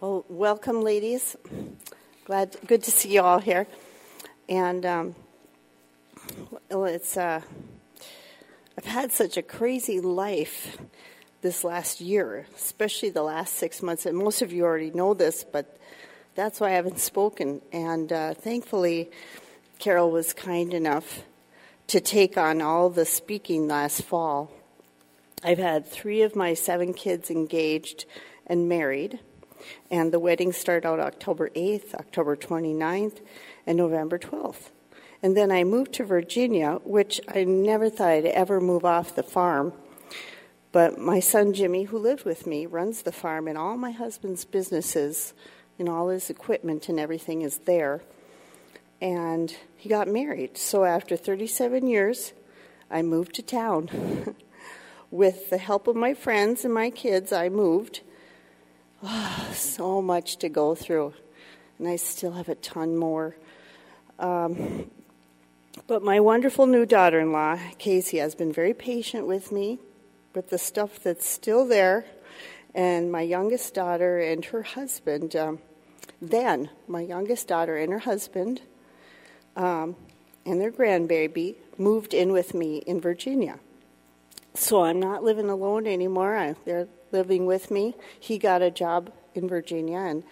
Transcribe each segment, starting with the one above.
Well, welcome, ladies. Glad, good to see you all here. And um, it's uh, I've had such a crazy life this last year, especially the last six months. And most of you already know this, but that's why I haven't spoken. And uh, thankfully, Carol was kind enough to take on all the speaking last fall. I've had three of my seven kids engaged and married. And the weddings start out October 8th, October 29th, and November 12th. And then I moved to Virginia, which I never thought I'd ever move off the farm. But my son Jimmy, who lived with me, runs the farm, and all my husband's businesses and all his equipment and everything is there. And he got married. So after 37 years, I moved to town. With the help of my friends and my kids, I moved Oh, so much to go through, and I still have a ton more. Um, but my wonderful new daughter in law, Casey, has been very patient with me with the stuff that's still there. And my youngest daughter and her husband, um, then my youngest daughter and her husband um, and their grandbaby moved in with me in Virginia. So I'm not living alone anymore. I, they're living with me. He got a job in Virginia, and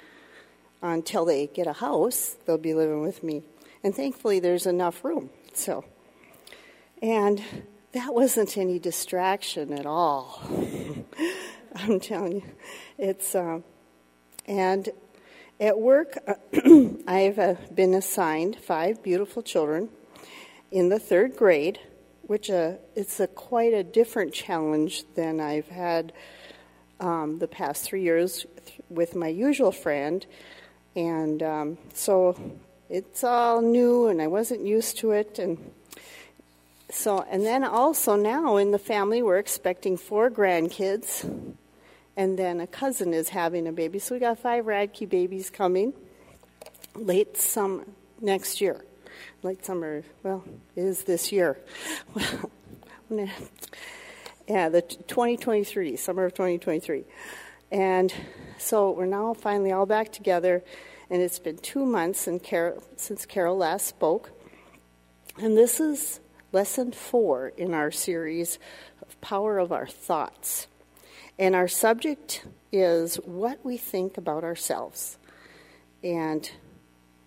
until they get a house, they'll be living with me. And thankfully, there's enough room. So, and that wasn't any distraction at all. I'm telling you, it's uh, and at work, I've uh, been assigned five beautiful children in the third grade, which uh, it's a quite a different challenge than I've had um, the past three years with my usual friend. And um, so it's all new, and I wasn't used to it. And so, and then also now in the family, we're expecting four grandkids, and then a cousin is having a baby. So we got five Radke babies coming late summer next year. Late summer, well, is this year. Well, yeah, the 2023, summer of 2023. And so we're now finally all back together, and it's been two months Carol, since Carol last spoke. And this is lesson four in our series of Power of Our Thoughts. And our subject is what we think about ourselves. And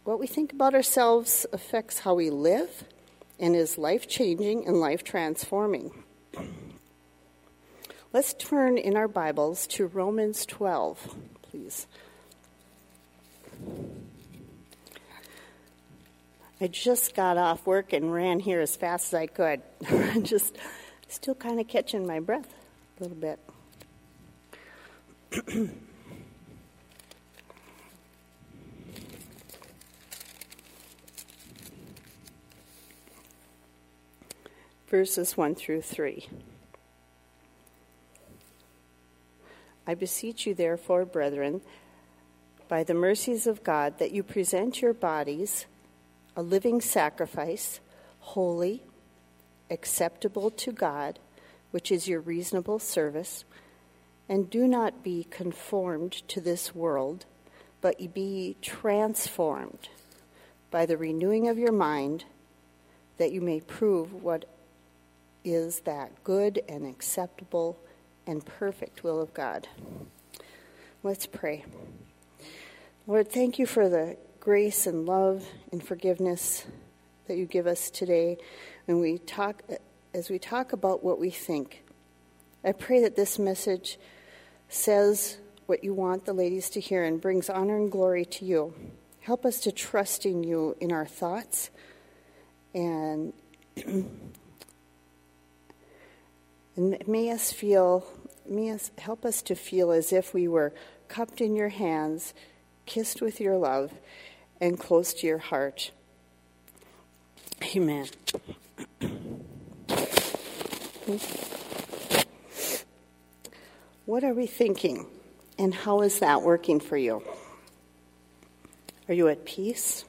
what we think about ourselves affects how we live and is life changing and life transforming. Let's turn in our Bibles to Romans 12, please. I just got off work and ran here as fast as I could. I'm just still kind of catching my breath a little bit. Verses 1 through 3. I beseech you, therefore, brethren, by the mercies of God, that you present your bodies a living sacrifice, holy, acceptable to God, which is your reasonable service, and do not be conformed to this world, but be transformed by the renewing of your mind, that you may prove what is that good and acceptable and perfect will of God. Let's pray. Lord, thank you for the grace and love and forgiveness that you give us today when we talk as we talk about what we think. I pray that this message says what you want the ladies to hear and brings honor and glory to you. Help us to trust in you in our thoughts and and may us feel us, help us to feel as if we were cupped in your hands, kissed with your love, and close to your heart. Amen. What are we thinking, and how is that working for you? Are you at peace?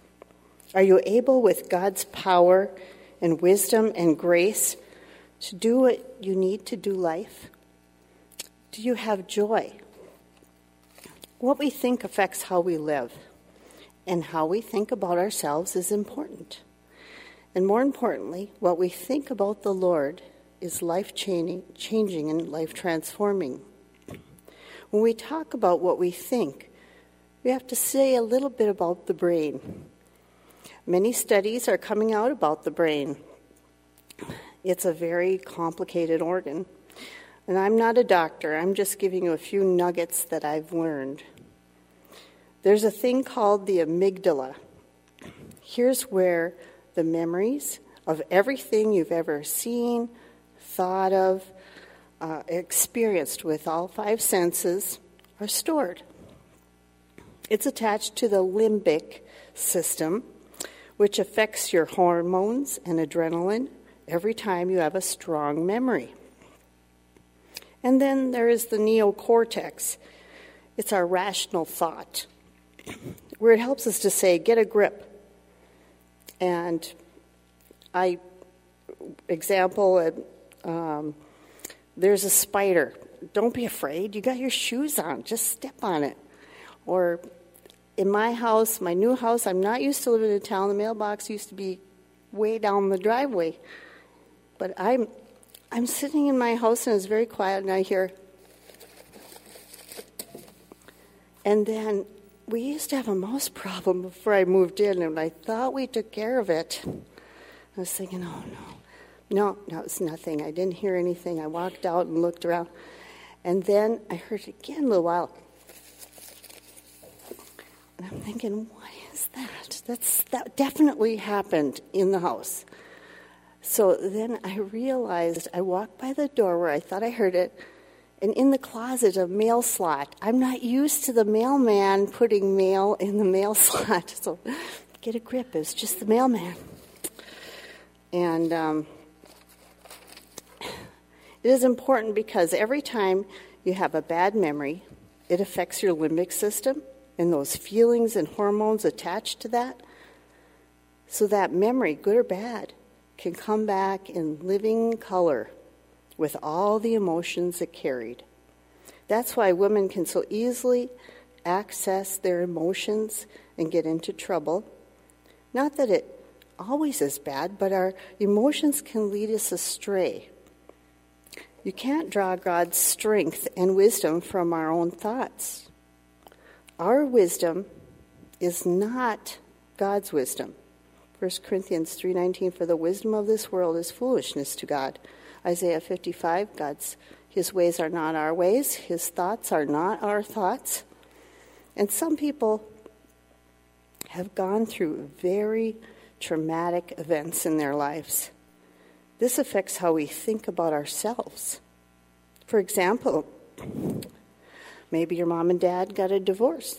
Are you able, with God's power and wisdom and grace, to do what you need to do life? Do you have joy? What we think affects how we live, and how we think about ourselves is important. And more importantly, what we think about the Lord is life changing and life transforming. When we talk about what we think, we have to say a little bit about the brain. Many studies are coming out about the brain. It's a very complicated organ. And I'm not a doctor, I'm just giving you a few nuggets that I've learned. There's a thing called the amygdala. Here's where the memories of everything you've ever seen, thought of, uh, experienced with all five senses are stored. It's attached to the limbic system, which affects your hormones and adrenaline every time you have a strong memory. And then there is the neocortex. It's our rational thought, where it helps us to say, get a grip. And I, example, um, there's a spider. Don't be afraid. You got your shoes on. Just step on it. Or in my house, my new house, I'm not used to living in town. The mailbox used to be way down the driveway. But I'm I'm sitting in my house and it's very quiet and I hear and then we used to have a mouse problem before I moved in and I thought we took care of it. I was thinking, oh no. No, no, it's nothing. I didn't hear anything. I walked out and looked around. And then I heard it again a little while. And I'm thinking, what is that? That's, that definitely happened in the house. So then I realized I walked by the door where I thought I heard it, and in the closet, a mail slot. I'm not used to the mailman putting mail in the mail slot. So get a grip. It was just the mailman. And um, it is important because every time you have a bad memory, it affects your limbic system and those feelings and hormones attached to that. So that memory, good or bad, can come back in living color with all the emotions it carried. That's why women can so easily access their emotions and get into trouble. Not that it always is bad, but our emotions can lead us astray you can't draw God's strength and wisdom from our own thoughts. Our wisdom is not God's wisdom. 1 Corinthians 3:19 for the wisdom of this world is foolishness to God. Isaiah 55 God's his ways are not our ways, his thoughts are not our thoughts. And some people have gone through very traumatic events in their lives. This affects how we think about ourselves. For example, maybe your mom and dad got a divorce,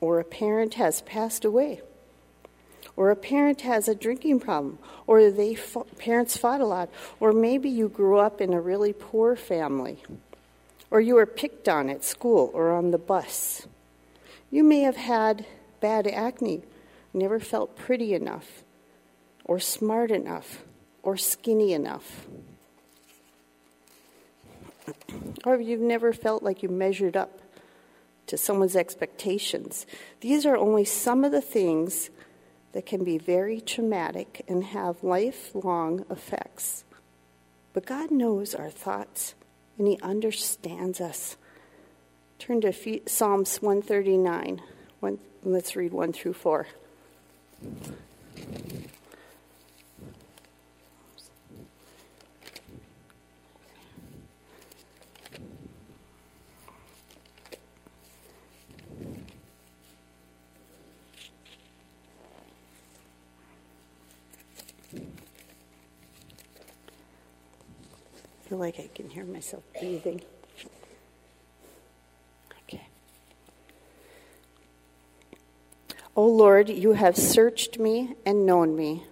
or a parent has passed away, or a parent has a drinking problem, or they parents fought a lot, or maybe you grew up in a really poor family, or you were picked on at school or on the bus. You may have had bad acne, never felt pretty enough, or smart enough, or skinny enough. Or you've never felt like you measured up to someone's expectations. These are only some of the things that can be very traumatic and have lifelong effects. But God knows our thoughts and He understands us. Turn to Psalms 139. One, let's read 1 through 4. Feel like I can hear myself breathing. Okay. O oh Lord, you have searched me and known me.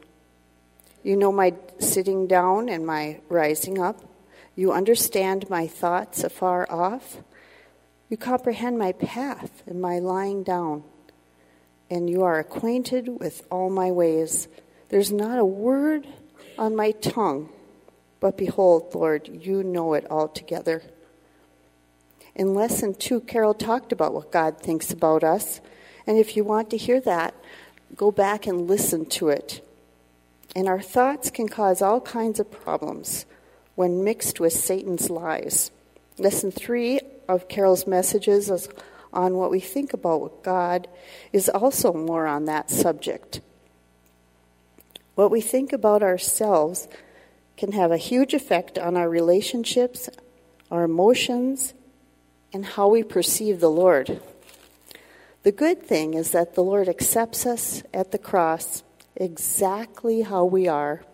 You know my sitting down and my rising up. You understand my thoughts afar off. You comprehend my path and my lying down. And you are acquainted with all my ways. There's not a word on my tongue but behold, Lord, you know it altogether. In lesson two, Carol talked about what God thinks about us. And if you want to hear that, go back and listen to it. And our thoughts can cause all kinds of problems when mixed with Satan's lies. Lesson three of Carol's messages is on what we think about God is also more on that subject. What we think about ourselves can have a huge effect on our relationships, our emotions, and how we perceive the Lord. The good thing is that the Lord accepts us at the cross exactly how we are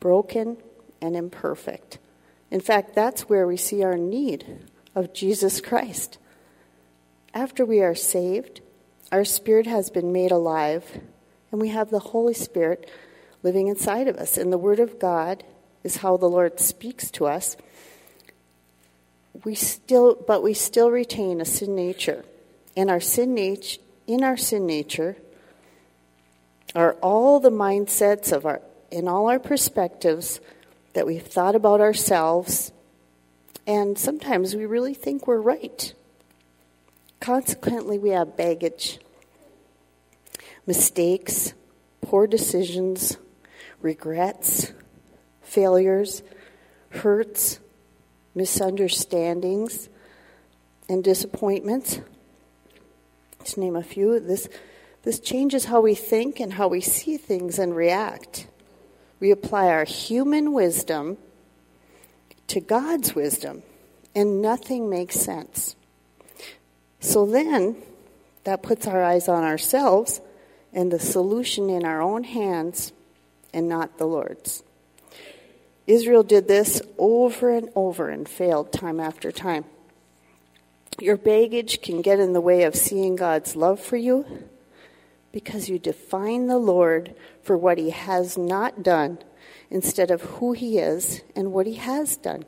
broken and imperfect. In fact, that's where we see our need of Jesus Christ. After we are saved, our spirit has been made alive, and we have the Holy Spirit living inside of us. And the Word of God is how the Lord speaks to us. We still, but we still retain a sin nature. And our sin nature, in our sin nature, are all the mindsets of our, in all our perspectives that we've thought about ourselves, and sometimes we really think we're right. Consequently, we have baggage, mistakes, poor decisions, regrets, failures, hurts, misunderstandings, and disappointments. To name a few, this, this changes how we think and how we see things and react. We apply our human wisdom to God's wisdom, and nothing makes sense. So then, that puts our eyes on ourselves and the solution in our own hands and not the Lord's. Israel did this over and over and failed time after time. Your baggage can get in the way of seeing God's love for you because you define the Lord for what he has not done instead of who he is and what he has done.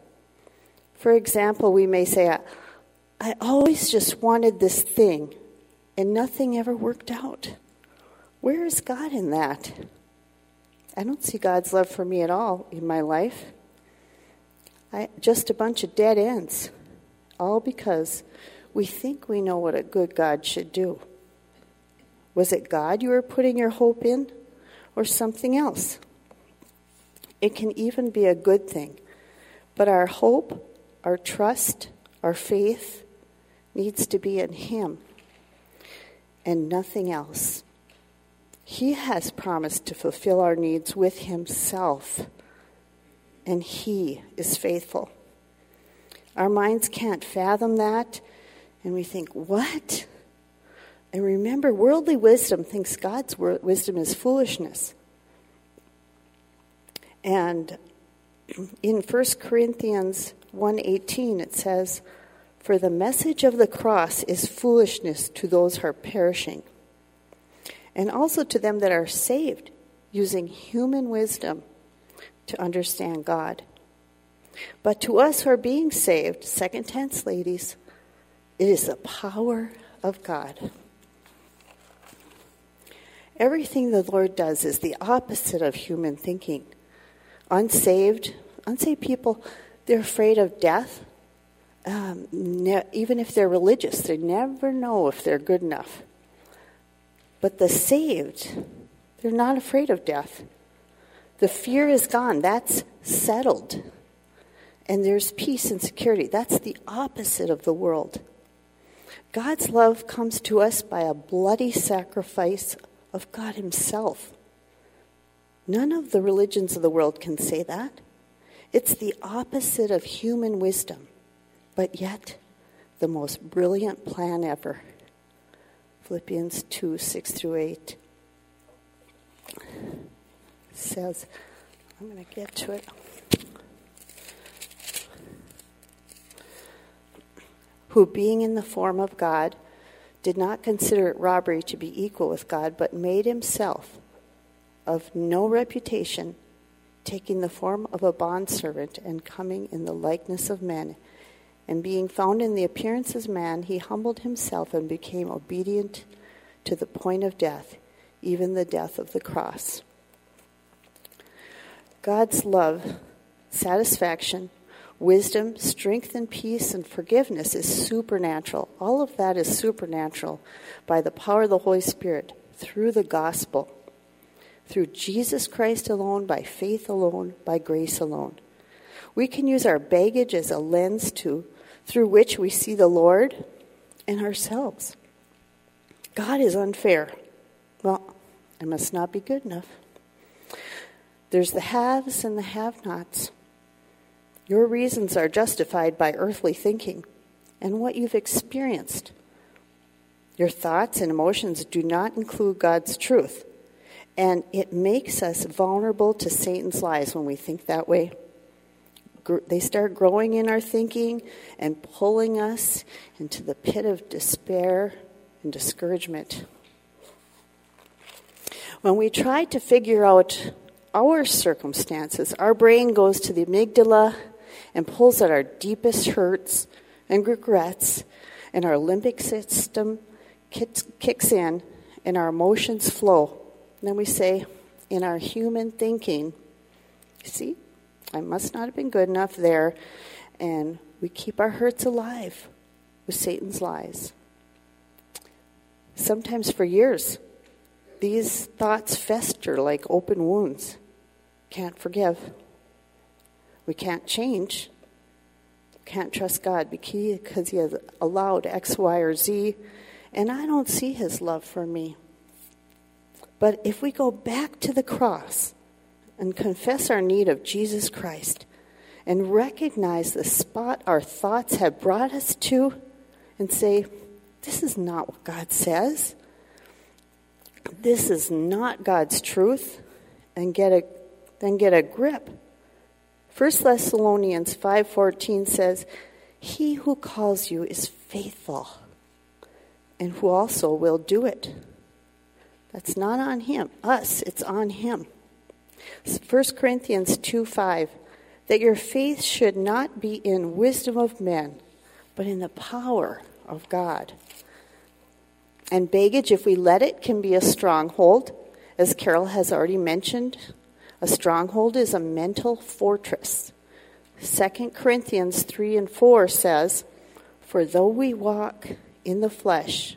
For example, we may say, I always just wanted this thing, and nothing ever worked out. Where is God in that? I don't see God's love for me at all in my life. I, just a bunch of dead ends, all because we think we know what a good God should do. Was it God you were putting your hope in, or something else? It can even be a good thing, but our hope, our trust, our faith, needs to be in Him and nothing else. He has promised to fulfill our needs with Himself, and He is faithful. Our minds can't fathom that, and we think, what? And remember, worldly wisdom thinks God's wisdom is foolishness. And in 1 Corinthians 1:18 it says, for the message of the cross is foolishness to those who are perishing, and also to them that are saved, using human wisdom to understand God. But to us who are being saved, second tense ladies, it is the power of God. Everything the Lord does is the opposite of human thinking. Unsaved, unsaved people, they're afraid of death um, ne- even if they're religious, they never know if they're good enough. But the saved, they're not afraid of death. The fear is gone. That's settled. And there's peace and security. That's the opposite of the world. God's love comes to us by a bloody sacrifice of God Himself. None of the religions of the world can say that. It's the opposite of human wisdom but yet the most brilliant plan ever. Philippians 2 6 through 8 says, I'm going to get to it. Who, being in the form of God, did not consider it robbery to be equal with God, but made himself of no reputation, taking the form of a bondservant and coming in the likeness of men. And being found in the appearance as man, he humbled himself and became obedient to the point of death, even the death of the cross. God's love, satisfaction, wisdom, strength, and peace and forgiveness is supernatural. All of that is supernatural by the power of the Holy Spirit through the gospel, through Jesus Christ alone, by faith alone, by grace alone. We can use our baggage as a lens to through which we see the Lord and ourselves. God is unfair. Well, I must not be good enough. There's the haves and the have nots. Your reasons are justified by earthly thinking and what you've experienced. Your thoughts and emotions do not include God's truth, and it makes us vulnerable to Satan's lies when we think that way. They start growing in our thinking and pulling us into the pit of despair and discouragement. When we try to figure out our circumstances, our brain goes to the amygdala and pulls at our deepest hurts and regrets, and our limbic system kicks in, and our emotions flow. And then we say, in our human thinking, see, I must not have been good enough there, and we keep our hurts alive with Satan's lies. Sometimes for years, these thoughts fester like open wounds. Can't forgive we can't change. Can't trust God because He has allowed X, Y, or Z, and I don't see His love for me. But if we go back to the cross and confess our need of Jesus Christ and recognize the spot our thoughts have brought us to and say, This is not what God says, this is not God's truth, and get a, then get a grip 1 Thessalonians 5:14 says, "He who calls you is faithful, and who also will do it." That's not on him, us, it's on him. 1 Corinthians 2:5 that your faith should not be in wisdom of men, but in the power of God. And baggage, if we let it, can be a stronghold, as Carol has already mentioned a stronghold is a mental fortress. 2 Corinthians 3 and 4 says, For though we walk in the flesh,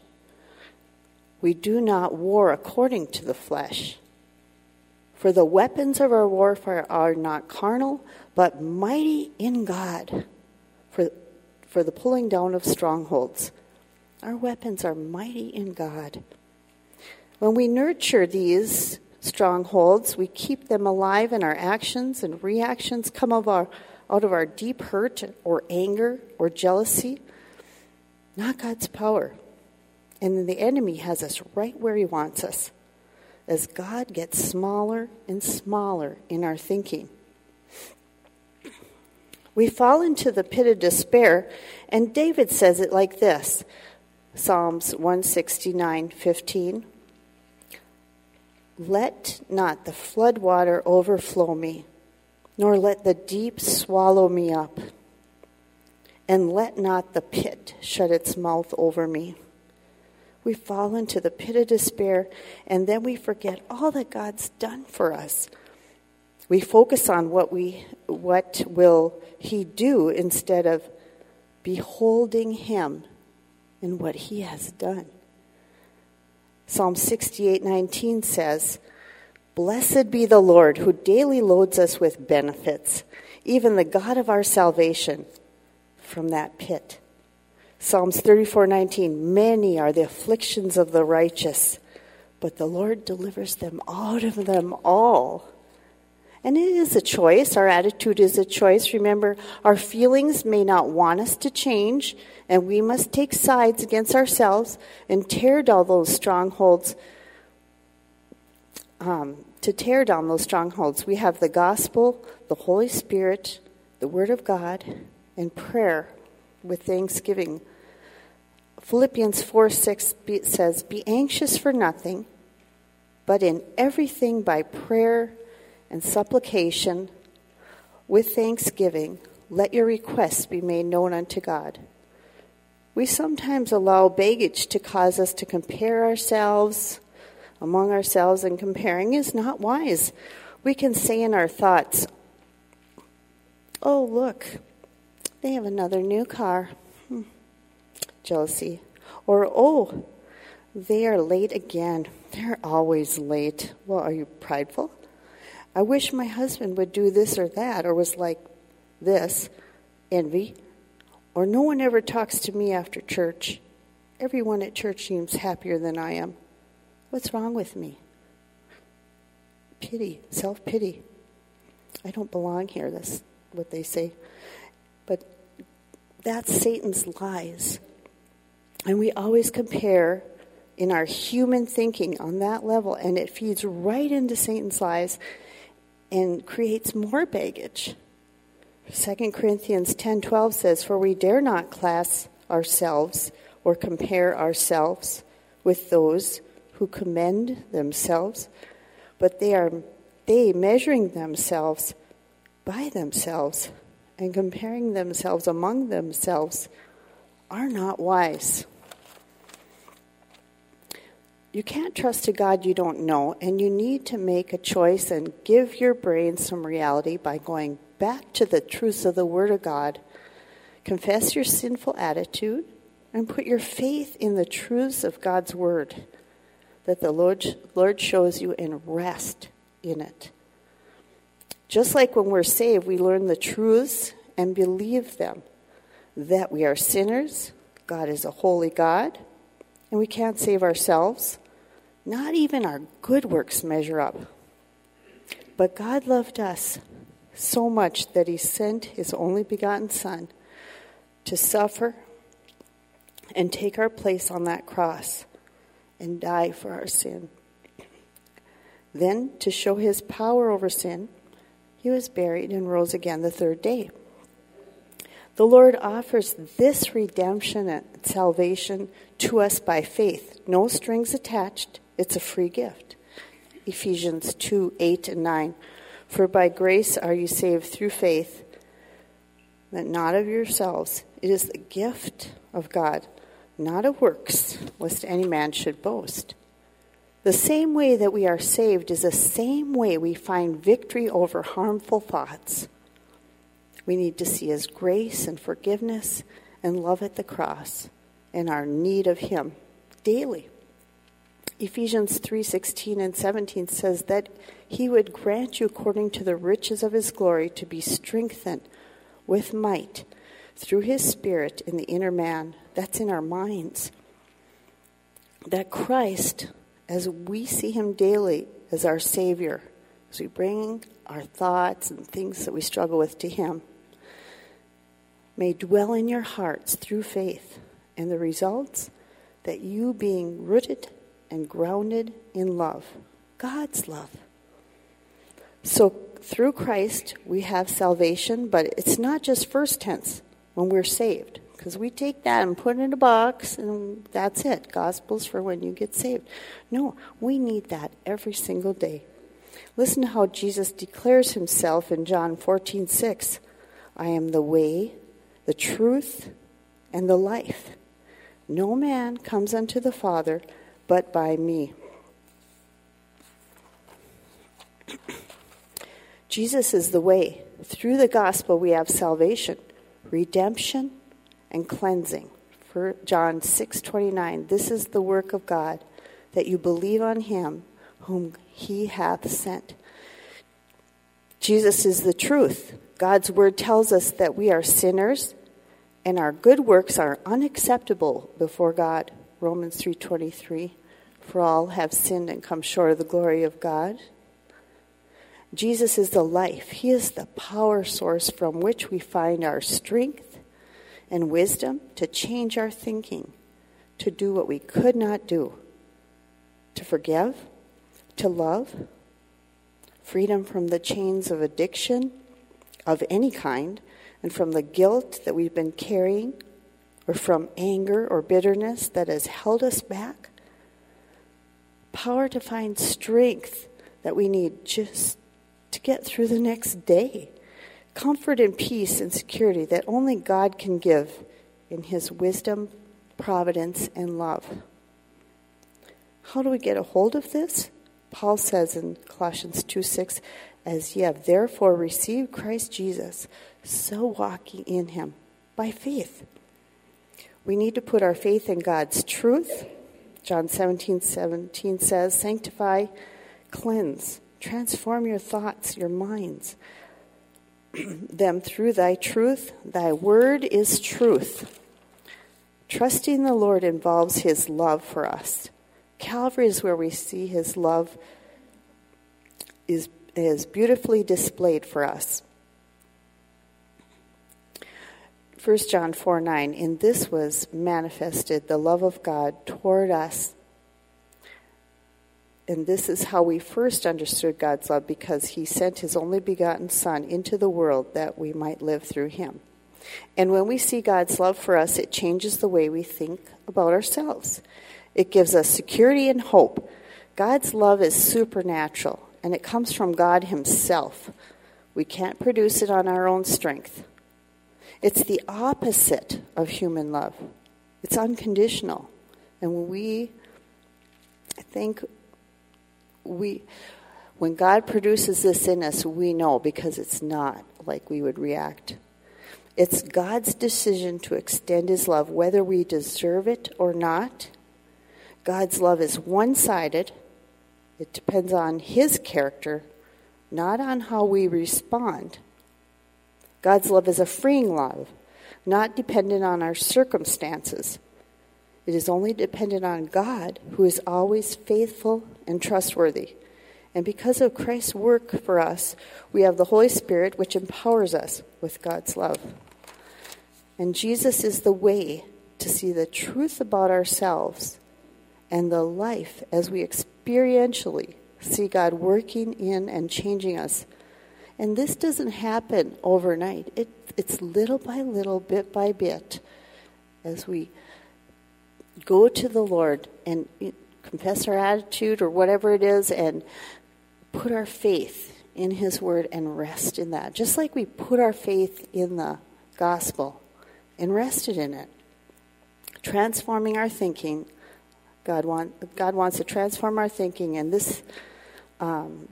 we do not war according to the flesh. For the weapons of our warfare are not carnal, but mighty in God for, for the pulling down of strongholds. Our weapons are mighty in God. When we nurture these strongholds. We keep them alive in our actions, and reactions come of our, out of our deep hurt or anger or jealousy. Not God's power. And then the enemy has us right where he wants us as God gets smaller and smaller in our thinking. We fall into the pit of despair, and David says it like this Psalms 169 15. Let not the flood water overflow me, nor let the deep swallow me up, and let not the pit shut its mouth over me. We fall into the pit of despair, and then we forget all that God's done for us. We focus on what we what will he do instead of beholding him and what he has done. Psalm 68:19 says, "Blessed be the Lord who daily loads us with benefits, even the God of our salvation from that pit." Psalms 34:19, "Many are the afflictions of the righteous, but the Lord delivers them out of them all." And it is a choice. Our attitude is a choice. Remember, our feelings may not want us to change, and we must take sides against ourselves and tear down those strongholds. Um, to tear down those strongholds, we have the gospel, the Holy Spirit, the Word of God, and prayer with thanksgiving. Philippians 4 6 says, Be anxious for nothing, but in everything by prayer and supplication with thanksgiving, let your requests be made known unto God. We sometimes allow baggage to cause us to compare ourselves among ourselves, and comparing is not wise. We can say in our thoughts, Oh, look, they have another new car. Jealousy. Or, oh, they are late again. They're always late. Well, are you prideful? I wish my husband would do this or that, or was like this. Envy. Or no one ever talks to me after church. Everyone at church seems happier than I am. What's wrong with me? Pity, self pity. I don't belong here, that's what they say. But that's Satan's lies. And we always compare in our human thinking on that level, and it feeds right into Satan's lies and creates more baggage. 2 Corinthians 10:12 says, "For we dare not class ourselves or compare ourselves with those who commend themselves, but they are they measuring themselves by themselves and comparing themselves among themselves are not wise." You can't trust a God you don't know, and you need to make a choice and give your brain some reality by going back to the truths of the Word of God. Confess your sinful attitude and put your faith in the truths of God's Word that the Lord, Lord shows you and rest in it. Just like when we're saved, we learn the truths and believe them that we are sinners, God is a holy God, and we can't save ourselves. Not even our good works measure up. But God loved us so much that he sent his only begotten Son to suffer and take our place on that cross and die for our sin. Then, to show his power over sin, he was buried and rose again the third day. The Lord offers this redemption and salvation to us by faith, no strings attached, it's a free gift. Ephesians 2 8 and 9. For by grace are you saved through faith, that not of yourselves. It is the gift of God, not of works, lest any man should boast. The same way that we are saved is the same way we find victory over harmful thoughts. We need to see His grace and forgiveness and love at the cross and our need of Him daily. Ephesians 3:16 and 17 says that he would grant you according to the riches of his glory to be strengthened with might through his spirit in the inner man that's in our minds that Christ as we see him daily as our savior as we bring our thoughts and things that we struggle with to him may dwell in your hearts through faith. And the results? That you being rooted and grounded in love, God's love. So through Christ, we have salvation, but it's not just first tense when we're saved, because we take that and put it in a box and that's it. Gospel's for when you get saved. No, we need that every single day. Listen to how Jesus declares himself in John 14 6. I am the way, the truth, and the life. No man comes unto the Father but by me. Jesus is the way. Through the gospel, we have salvation, redemption, and cleansing. For John 6:29, this is the work of God, that you believe on him whom he hath sent. Jesus is the truth. God's word tells us that we are sinners and our good works are unacceptable before God. Romans 3:23 For all have sinned and come short of the glory of God. Jesus is the life. He is the power source from which we find our strength and wisdom to change our thinking, to do what we could not do, to forgive, to love, freedom from the chains of addiction of any kind, and from the guilt that we've been carrying or from anger or bitterness that has held us back. Power to find strength that we need just to get through the next day. Comfort and peace and security that only God can give in His wisdom, providence, and love. How do we get a hold of this? Paul says in Colossians 2 6, As ye have therefore received Christ Jesus, so walk ye in him By faith. We need to put our faith in God's truth. John 17 17 says, Sanctify, cleanse, transform your thoughts, your minds, them through thy truth. Thy word is truth. Trusting the Lord involves his love for us. Calvary is where we see his love is, is beautifully displayed for us. 1 John 4 9, in this was manifested the love of God toward us. And this is how we first understood God's love because he sent his only begotten Son into the world that we might live through him. And when we see God's love for us, it changes the way we think about ourselves. It gives us security and hope. God's love is supernatural, and it comes from God Himself. We can't produce it on our own strength. It's the opposite of human love. It's unconditional. And when we I think we when God produces this in us, we know because it's not like we would react. It's God's decision to extend his love whether we deserve it or not. God's love is one-sided. It depends on his character, not on how we respond. God's love is a freeing love, not dependent on our circumstances. It is only dependent on God, who is always faithful and trustworthy. And because of Christ's work for us, we have the Holy Spirit, which empowers us with God's love. And Jesus is the way to see the truth about ourselves and the life as we experientially see God working in and changing us and this doesn't happen overnight. It, it's little by little, bit by bit, as we go to the Lord and confess our attitude or whatever it is and put our faith in His Word and rest in that. Just like we put our faith in the gospel and rested in it. Transforming our thinking. God, want, God wants to transform our thinking, and this, um,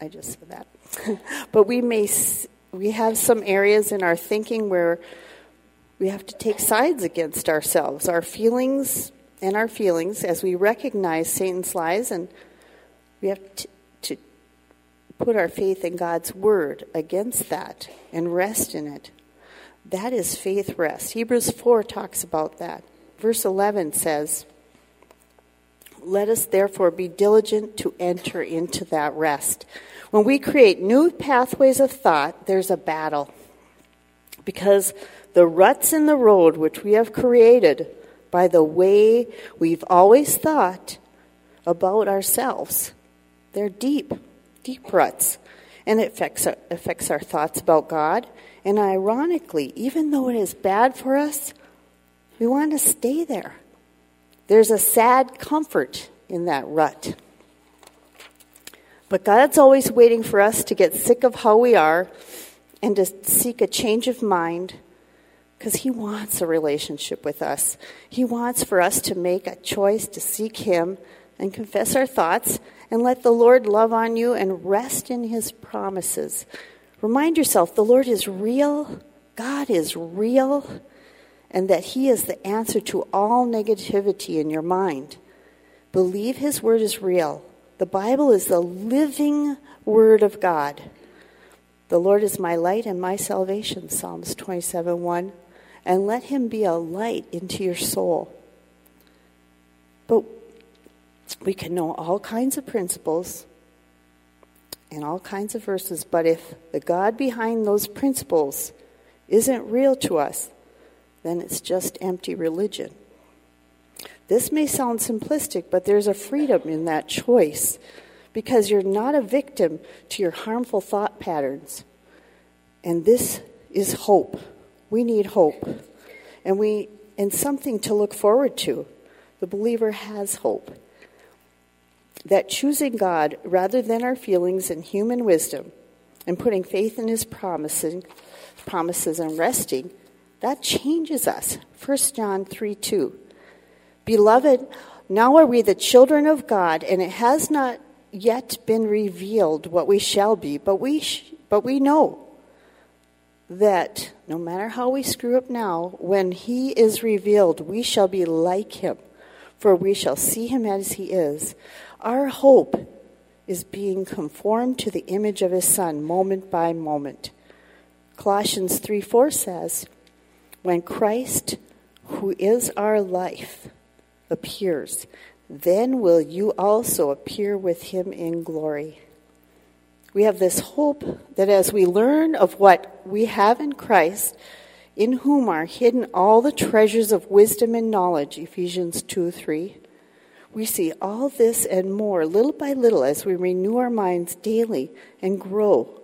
I just said that. but we may we have some areas in our thinking where we have to take sides against ourselves, our feelings and our feelings as we recognize Satan's lies and we have to, to put our faith in God's word against that and rest in it. That is faith rest. Hebrews 4 talks about that. Verse 11 says, Let us therefore be diligent to enter into that rest when we create new pathways of thought, there's a battle. Because the ruts in the road which we have created by the way we've always thought about ourselves, they're deep, deep ruts. And it affects our, affects our thoughts about God. And ironically, even though it is bad for us, we want to stay there. There's a sad comfort in that rut. But God's always waiting for us to get sick of how we are and to seek a change of mind because He wants a relationship with us. He wants for us to make a choice to seek Him and confess our thoughts and let the Lord love on you and rest in His promises. Remind yourself the Lord is real, God is real, and that He is the answer to all negativity in your mind. Believe His word is real the Bible is the living Word of God. The Lord is my light and my salvation, Psalms 27 1. And let him be a light into your soul. But we can know all kinds of principles and all kinds of verses, but if the God behind those principles isn't real to us, then it's just empty religion. This may sound simplistic, but there's a freedom in that choice because you're not a victim to your harmful thought patterns. And this is hope. We need hope. And we and something to look forward to. The believer has hope. That choosing God rather than our feelings and human wisdom and putting faith in his promises, promises and resting, that changes us. 1 John 3 2. Beloved, now are we the children of God, and it has not yet been revealed what we shall be, but we, sh- but we know that no matter how we screw up now, when he is revealed, we shall be like him, for we shall see him as he is. Our hope is being conformed to the image of his son moment by moment. Colossians 3 4 says, When Christ, who is our life, appears, then will you also appear with him in glory. We have this hope that as we learn of what we have in Christ, in whom are hidden all the treasures of wisdom and knowledge, Ephesians 2 3, we see all this and more little by little as we renew our minds daily and grow.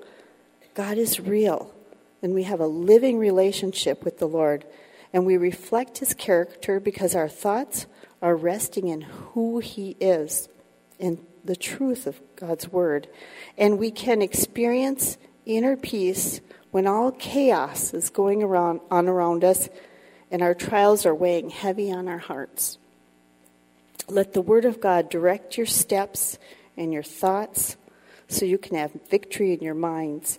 God is real, and we have a living relationship with the Lord, and we reflect his character because our thoughts are resting in who He is, in the truth of God's Word. And we can experience inner peace when all chaos is going around, on around us and our trials are weighing heavy on our hearts. Let the Word of God direct your steps and your thoughts so you can have victory in your minds.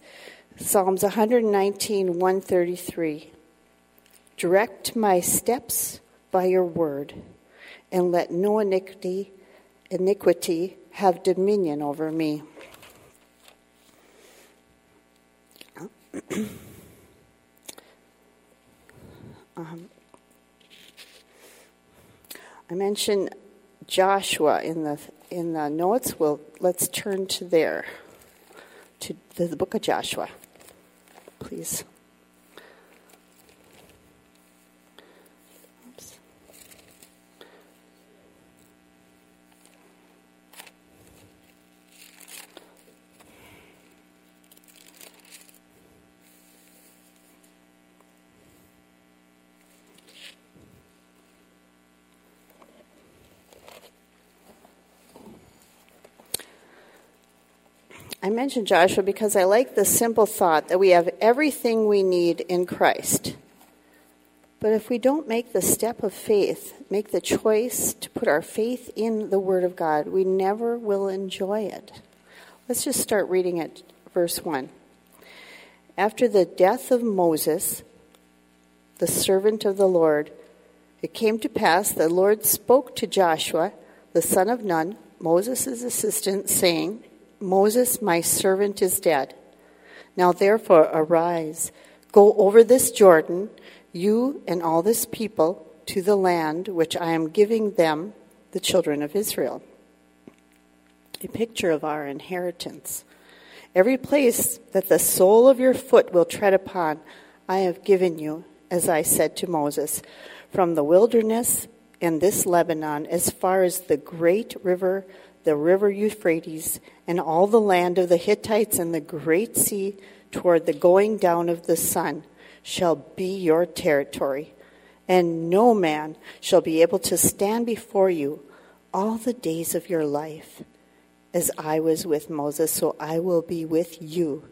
Psalms 119, 133. Direct my steps by your word and let no iniquity, iniquity have dominion over me. um, I mentioned Joshua in the in the notes. Well, let's turn to there, to the book of Joshua, please. Mentioned Joshua because I like the simple thought that we have everything we need in Christ. But if we don't make the step of faith, make the choice to put our faith in the Word of God, we never will enjoy it. Let's just start reading it, verse 1. After the death of Moses, the servant of the Lord, it came to pass that the Lord spoke to Joshua, the son of Nun, Moses' assistant, saying, Moses, my servant, is dead. Now therefore arise, go over this Jordan, you and all this people, to the land which I am giving them, the children of Israel. A picture of our inheritance. Every place that the sole of your foot will tread upon, I have given you, as I said to Moses, from the wilderness and this Lebanon as far as the great river the river Euphrates, and all the land of the Hittites and the great sea toward the going down of the sun shall be your territory. And no man shall be able to stand before you all the days of your life. As I was with Moses, so I will be with you.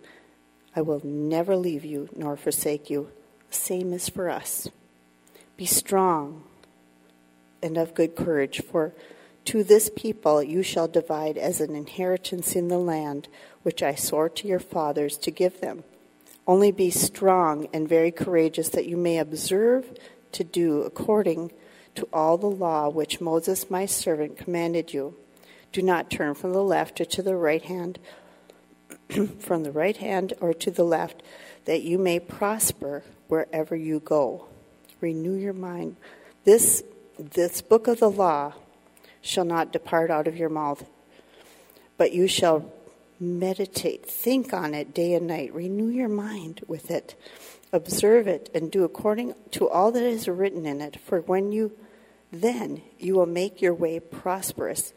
I will never leave you nor forsake you. Same is for us. Be strong and of good courage, for to this people you shall divide as an inheritance in the land which I swore to your fathers to give them. Only be strong and very courageous, that you may observe to do according to all the law which Moses my servant commanded you. Do not turn from the left or to the right hand, from the right hand or to the left, that you may prosper wherever you go. Renew your mind. This this book of the law shall not depart out of your mouth, but you shall meditate, think on it day and night, renew your mind with it, observe it, and do according to all that is written in it. For when you then you will make your way prosperous,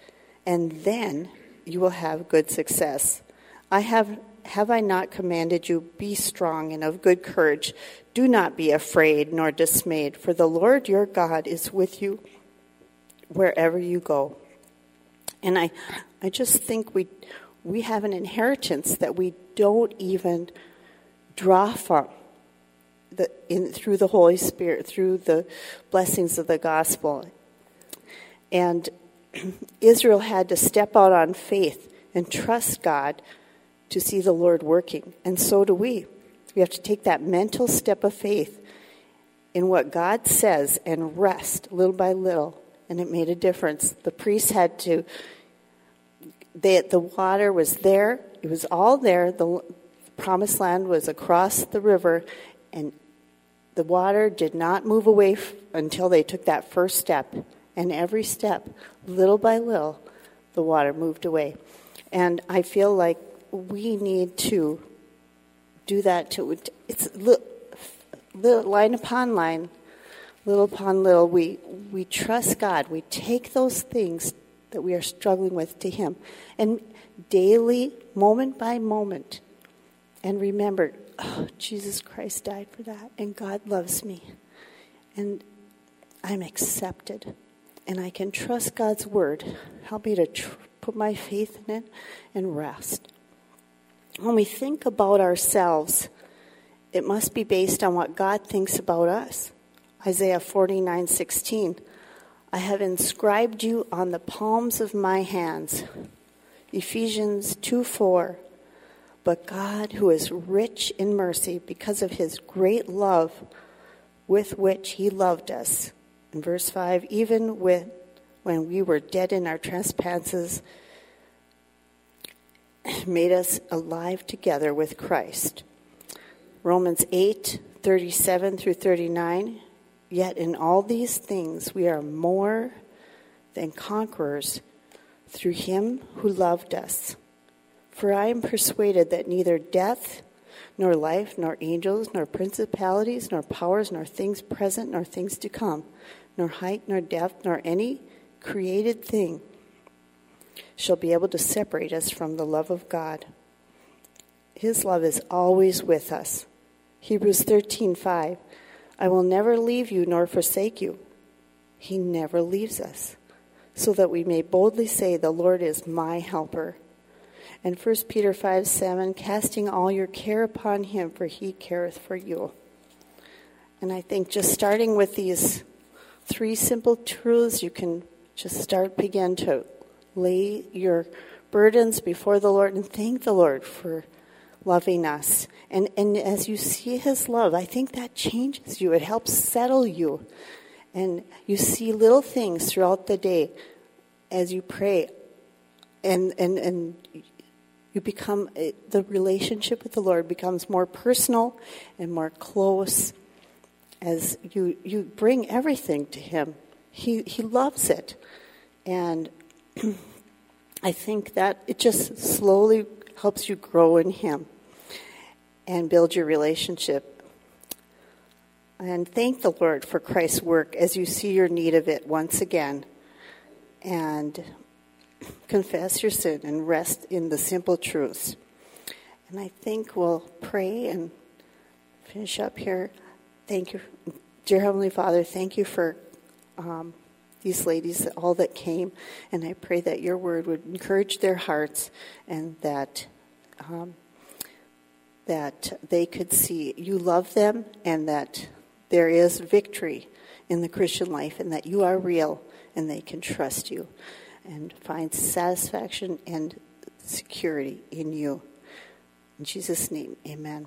and then you will have good success. I have have I not commanded you, be strong and of good courage? Do not be afraid nor dismayed, for the Lord your God is with you wherever you go. And I, I just think we, we have an inheritance that we don't even draw from the, in, through the Holy Spirit, through the blessings of the gospel. And Israel had to step out on faith and trust God to see the Lord working. And so do we. We have to take that mental step of faith in what God says and rest little by little. And it made a difference. The priests had to, they, the water was there, it was all there. The promised land was across the river, and the water did not move away f- until they took that first step. And every step, little by little, the water moved away. And I feel like we need to do that to It's little, line upon line, little upon little. We, we trust God. We take those things that we are struggling with to Him. And daily, moment by moment, and remember, oh, Jesus Christ died for that, and God loves me. And I'm accepted. And I can trust God's word. Help me to tr- put my faith in it and rest. When we think about ourselves, it must be based on what God thinks about us. Isaiah 49:16. I have inscribed you on the palms of my hands. Ephesians 2 4. But God, who is rich in mercy because of his great love with which he loved us. In verse 5, even with, when we were dead in our trespasses, made us alive together with Christ. Romans 8 37 through 39. Yet in all these things we are more than conquerors through him who loved us. For I am persuaded that neither death, nor life, nor angels, nor principalities, nor powers, nor things present, nor things to come, nor height, nor depth, nor any created thing shall be able to separate us from the love of God. His love is always with us. Hebrews 13:5 I will never leave you nor forsake you. He never leaves us, so that we may boldly say the Lord is my helper. And 1 Peter 5 7, casting all your care upon him, for he careth for you. And I think just starting with these three simple truths, you can just start, begin to lay your burdens before the Lord and thank the Lord for loving us. And, and as you see his love, I think that changes you. It helps settle you. And you see little things throughout the day as you pray. And, and, and you become, the relationship with the Lord becomes more personal and more close as you, you bring everything to Him. He, he loves it. And I think that it just slowly helps you grow in Him and build your relationship. And thank the Lord for Christ's work as you see your need of it once again. And confess your sin and rest in the simple truths. And I think we'll pray and finish up here. Thank you, dear Heavenly Father, thank you for um, these ladies, all that came. And I pray that your word would encourage their hearts and that. Um, that they could see you love them and that there is victory in the Christian life and that you are real and they can trust you and find satisfaction and security in you. In Jesus' name, amen.